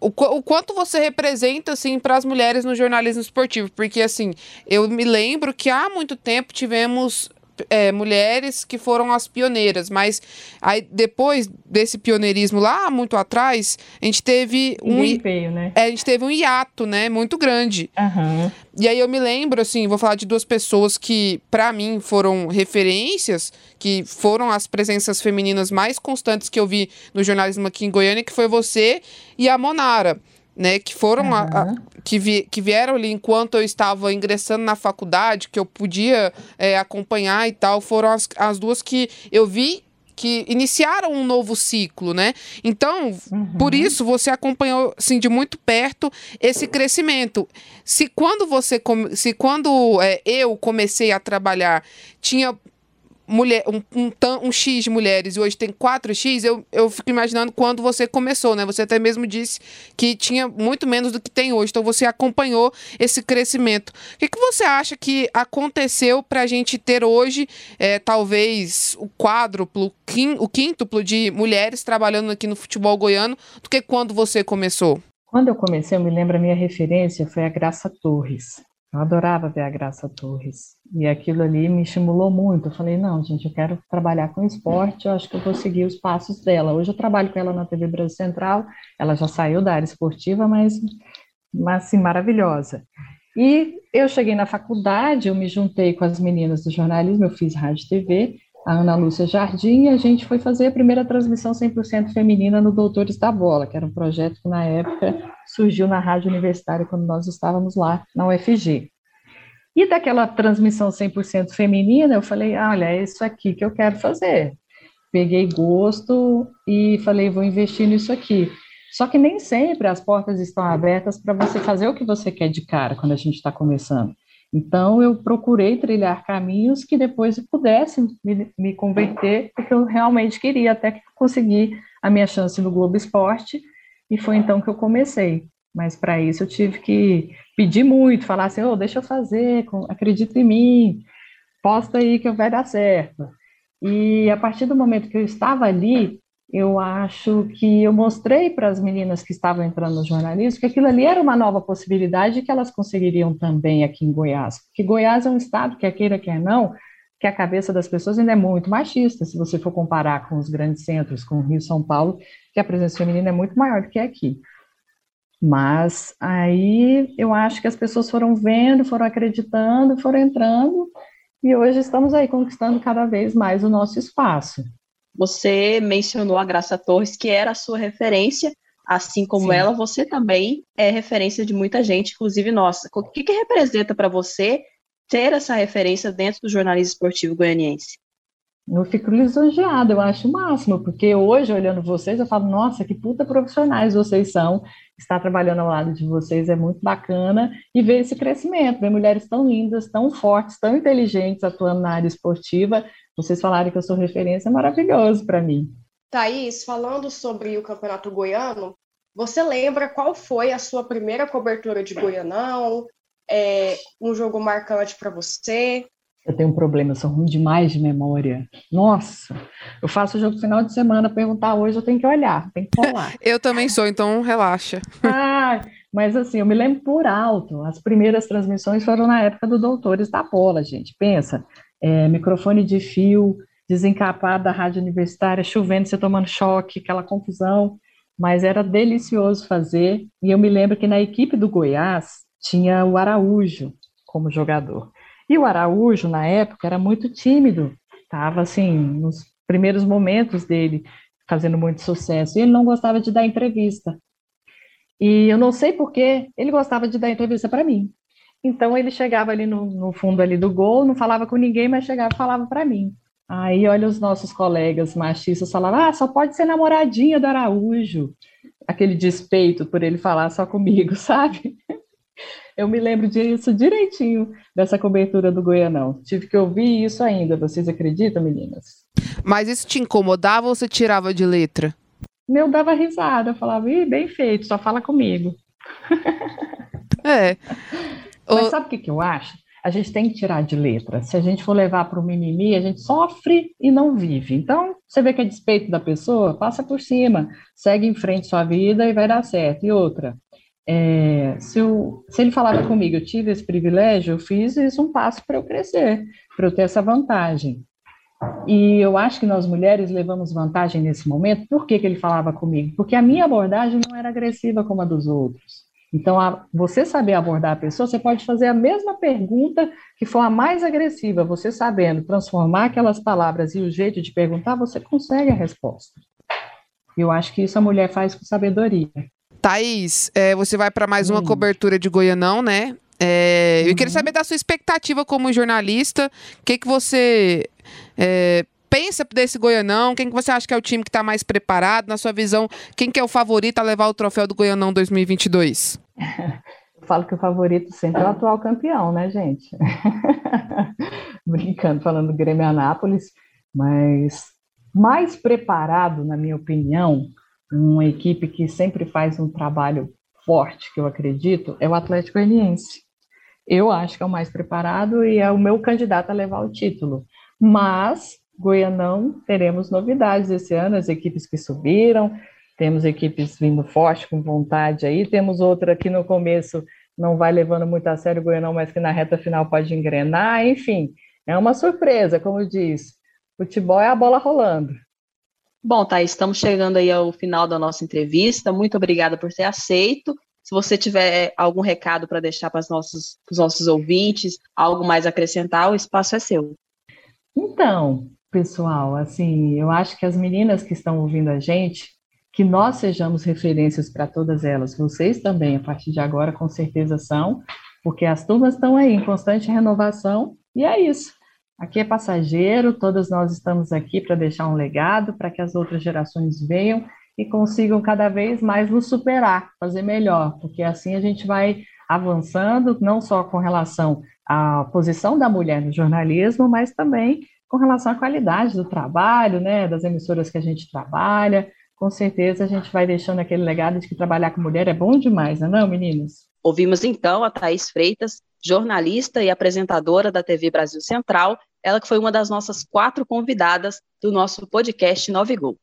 S3: o, o, quanto você representa, assim, para as mulheres no jornalismo esportivo. Porque, assim, eu me lembro que há muito tempo tivemos é, mulheres que foram as pioneiras, mas aí depois desse pioneirismo lá muito atrás, a gente teve um
S11: né?
S3: é, a gente teve um hiato, né, muito grande.
S11: Uhum.
S3: E aí eu me lembro, assim, vou falar de duas pessoas que para mim foram referências, que foram as presenças femininas mais constantes que eu vi no jornalismo aqui em Goiânia, que foi você e a Monara né, que foram uhum. a, a, que, vi, que vieram ali enquanto eu estava ingressando na faculdade, que eu podia é, acompanhar e tal, foram as, as duas que eu vi que iniciaram um novo ciclo, né? Então, uhum. por isso você acompanhou assim de muito perto esse crescimento. Se quando você se quando é, eu comecei a trabalhar tinha mulher, um, um, um, X de mulheres e hoje tem 4X, eu, eu fico imaginando quando você começou, né? Você até mesmo disse que tinha muito menos do que tem hoje, então você acompanhou esse crescimento. O que, que você acha que aconteceu para a gente ter hoje, é, talvez, o quádruplo, o quíntuplo de mulheres trabalhando aqui no futebol goiano do que quando você começou?
S11: Quando eu comecei, eu me lembro, a minha referência foi a Graça Torres. Eu adorava ver a Graça Torres. E aquilo ali me estimulou muito. Eu falei, não, gente, eu quero trabalhar com esporte, eu acho que eu vou seguir os passos dela. Hoje eu trabalho com ela na TV Brasil Central, ela já saiu da área esportiva, mas, mas assim, maravilhosa. E eu cheguei na faculdade, eu me juntei com as meninas do jornalismo, eu fiz rádio e TV, a Ana Lúcia Jardim, e a gente foi fazer a primeira transmissão 100% feminina no Doutores da Bola, que era um projeto que na época surgiu na Rádio Universitária quando nós estávamos lá na UFG. E daquela transmissão 100% feminina, eu falei, olha, é isso aqui que eu quero fazer. Peguei gosto e falei, vou investir nisso aqui. Só que nem sempre as portas estão abertas para você fazer o que você quer de cara quando a gente está começando. Então, eu procurei trilhar caminhos que depois pudessem me, me converter, porque eu realmente queria, até que consegui a minha chance no Globo Esporte, e foi então que eu comecei. Mas para isso eu tive que pedir muito, falar assim, oh, deixa eu fazer, acredita em mim, posta aí que vai dar certo. E a partir do momento que eu estava ali, eu acho que eu mostrei para as meninas que estavam entrando no jornalismo que aquilo ali era uma nova possibilidade que elas conseguiriam também aqui em Goiás. Porque Goiás é um estado, quer queira, quer não, que a cabeça das pessoas ainda é muito machista, se você for comparar com os grandes centros, com o Rio São Paulo, que a presença feminina é muito maior do que aqui. Mas aí eu acho que as pessoas foram vendo, foram acreditando, foram entrando, e hoje estamos aí conquistando cada vez mais o nosso espaço.
S2: Você mencionou a Graça Torres, que era a sua referência, assim como Sim. ela, você também é referência de muita gente, inclusive nossa. O que, que representa para você ter essa referência dentro do jornalismo esportivo goianiense?
S11: Eu fico lisonjeada, eu acho o máximo, porque hoje, olhando vocês, eu falo, nossa, que puta profissionais vocês são, estar trabalhando ao lado de vocês é muito bacana, e ver esse crescimento, ver mulheres tão lindas, tão fortes, tão inteligentes atuando na área esportiva, vocês falarem que eu sou referência é maravilhoso para mim.
S9: Thaís, falando sobre o Campeonato Goiano, você lembra qual foi a sua primeira cobertura de Goianão? É, um jogo marcante para você?
S11: Eu tenho um problema, eu sou ruim demais de memória. Nossa, eu faço o jogo final de semana, perguntar hoje, eu tenho que olhar, tem que falar.
S3: eu também sou, então relaxa.
S11: ah, mas assim, eu me lembro por alto. As primeiras transmissões foram na época do Doutores da Bola, gente. Pensa, é, microfone de fio, desencapado da rádio universitária, chovendo, você tomando choque, aquela confusão, mas era delicioso fazer. E eu me lembro que na equipe do Goiás tinha o Araújo como jogador. E o Araújo, na época, era muito tímido, estava assim, nos primeiros momentos dele, fazendo muito sucesso, e ele não gostava de dar entrevista. E eu não sei porquê, ele gostava de dar entrevista para mim. Então ele chegava ali no, no, fundo ali do gol, não falava com ninguém, mas chegava e falava para mim. Aí olha os nossos colegas machistas falavam, ah, só pode ser namoradinha do Araújo. Aquele despeito por ele falar só comigo, sabe? Eu me lembro disso direitinho, dessa cobertura do Goianão. Tive que ouvir isso ainda, vocês acreditam, meninas?
S3: Mas isso te incomodava ou você tirava de letra?
S11: Eu dava risada, eu falava, Ih, bem feito, só fala comigo.
S3: É.
S11: Mas o... sabe o que, que eu acho? A gente tem que tirar de letra. Se a gente for levar para o mimimi, a gente sofre e não vive. Então, você vê que é despeito da pessoa, passa por cima, segue em frente sua vida e vai dar certo. E outra, é, se, eu, se, ele falava comigo, eu tive esse privilégio, eu fiz isso um passo para eu crescer, para eu ter essa vantagem. E eu acho que nós mulheres levamos vantagem nesse momento. Por que, que ele falava comigo? Porque a minha abordagem não era agressiva como a dos outros. Então, a, você saber abordar a pessoa, você pode fazer a mesma pergunta que for a mais agressiva. Você sabendo transformar aquelas palavras e o jeito de perguntar, você consegue a resposta. Eu acho que isso a mulher faz com sabedoria.
S3: Thaís, é, você vai para mais uma hum. cobertura de Goianão, né? É, uhum. Eu queria uhum. saber da sua expectativa como jornalista. O que, que você é, pensa desse Goianão? Quem que você acha que é o time que está mais preparado? Na sua visão, quem que é o favorito a levar o troféu do Goianão 2022?
S11: Eu falo que o favorito sempre é o atual campeão, né, gente? Brincando, falando do Grêmio Anápolis, mas mais preparado, na minha opinião, uma equipe que sempre faz um trabalho forte, que eu acredito, é o Atlético Goianiense. Eu acho que é o mais preparado e é o meu candidato a levar o título. Mas, Goianão, teremos novidades esse ano, as equipes que subiram, temos equipes vindo forte, com vontade aí, temos outra que no começo não vai levando muito a sério o Goianão, mas que na reta final pode engrenar, enfim, é uma surpresa, como disse, futebol é a bola rolando.
S2: Bom, Thaís, estamos chegando aí ao final da nossa entrevista. Muito obrigada por ter aceito. Se você tiver algum recado para deixar para os nossos, nossos ouvintes, algo mais a acrescentar, o espaço é seu.
S11: Então, pessoal, assim, eu acho que as meninas que estão ouvindo a gente, que nós sejamos referências para todas elas. Vocês também, a partir de agora, com certeza são, porque as turmas estão aí em constante renovação, e é isso. Aqui é passageiro, todas nós estamos aqui para deixar um legado, para que as outras gerações venham e consigam cada vez mais nos superar, fazer melhor, porque assim a gente vai avançando, não só com relação à posição da mulher no jornalismo, mas também com relação à qualidade do trabalho, né, das emissoras que a gente trabalha. Com certeza a gente vai deixando aquele legado de que trabalhar com mulher é bom demais, não é não, meninas?
S2: Ouvimos então a Thaís Freitas, jornalista e apresentadora da TV Brasil Central, ela que foi uma das nossas quatro convidadas do nosso podcast 9 Gol.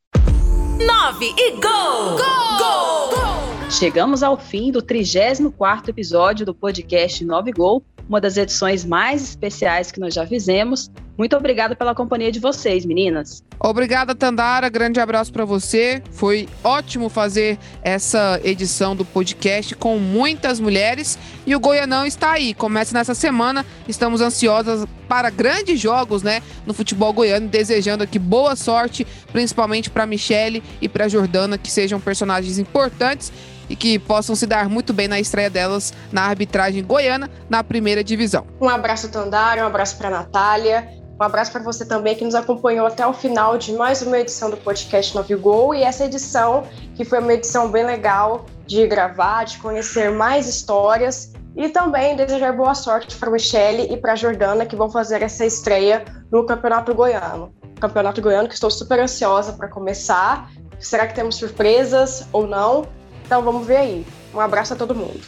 S1: 9 e Gol! Gol!
S2: Gol! Chegamos ao fim do 34º episódio do podcast 9 Gol, uma das edições mais especiais que nós já fizemos. Muito obrigada pela companhia de vocês, meninas.
S3: Obrigada, Tandara. Grande abraço para você. Foi ótimo fazer essa edição do podcast com muitas mulheres e o Goianão está aí. Começa nessa semana. Estamos ansiosas para grandes jogos, né, no futebol goiano, desejando aqui boa sorte, principalmente para Michele e para Jordana, que sejam personagens importantes e que possam se dar muito bem na estreia delas na arbitragem goiana na primeira divisão.
S9: Um abraço, Tandara, um abraço para Natália. Um abraço para você também que nos acompanhou até o final de mais uma edição do podcast Nove Gol e essa edição que foi uma edição bem legal de gravar, de conhecer mais histórias e também desejar boa sorte para Michele e para Jordana que vão fazer essa estreia no Campeonato Goiano. Campeonato Goiano que estou super ansiosa para começar. Será que temos surpresas ou não? Então vamos ver aí. Um abraço a todo mundo.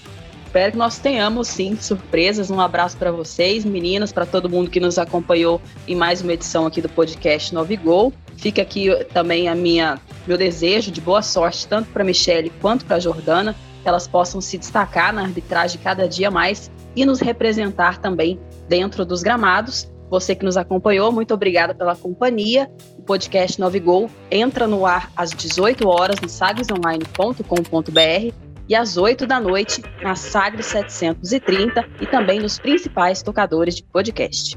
S2: Espero que nós tenhamos sim surpresas. Um abraço para vocês, meninas, para todo mundo que nos acompanhou em mais uma edição aqui do podcast Nove Gol. Fica aqui também a minha meu desejo de boa sorte tanto para Michele quanto para Jordana, que elas possam se destacar na arbitragem cada dia mais e nos representar também dentro dos gramados. Você que nos acompanhou, muito obrigada pela companhia. O podcast Nove Gol entra no ar às 18 horas no sagsonline.com.br e às 8 da noite na Sagres 730 e também nos principais tocadores de podcast.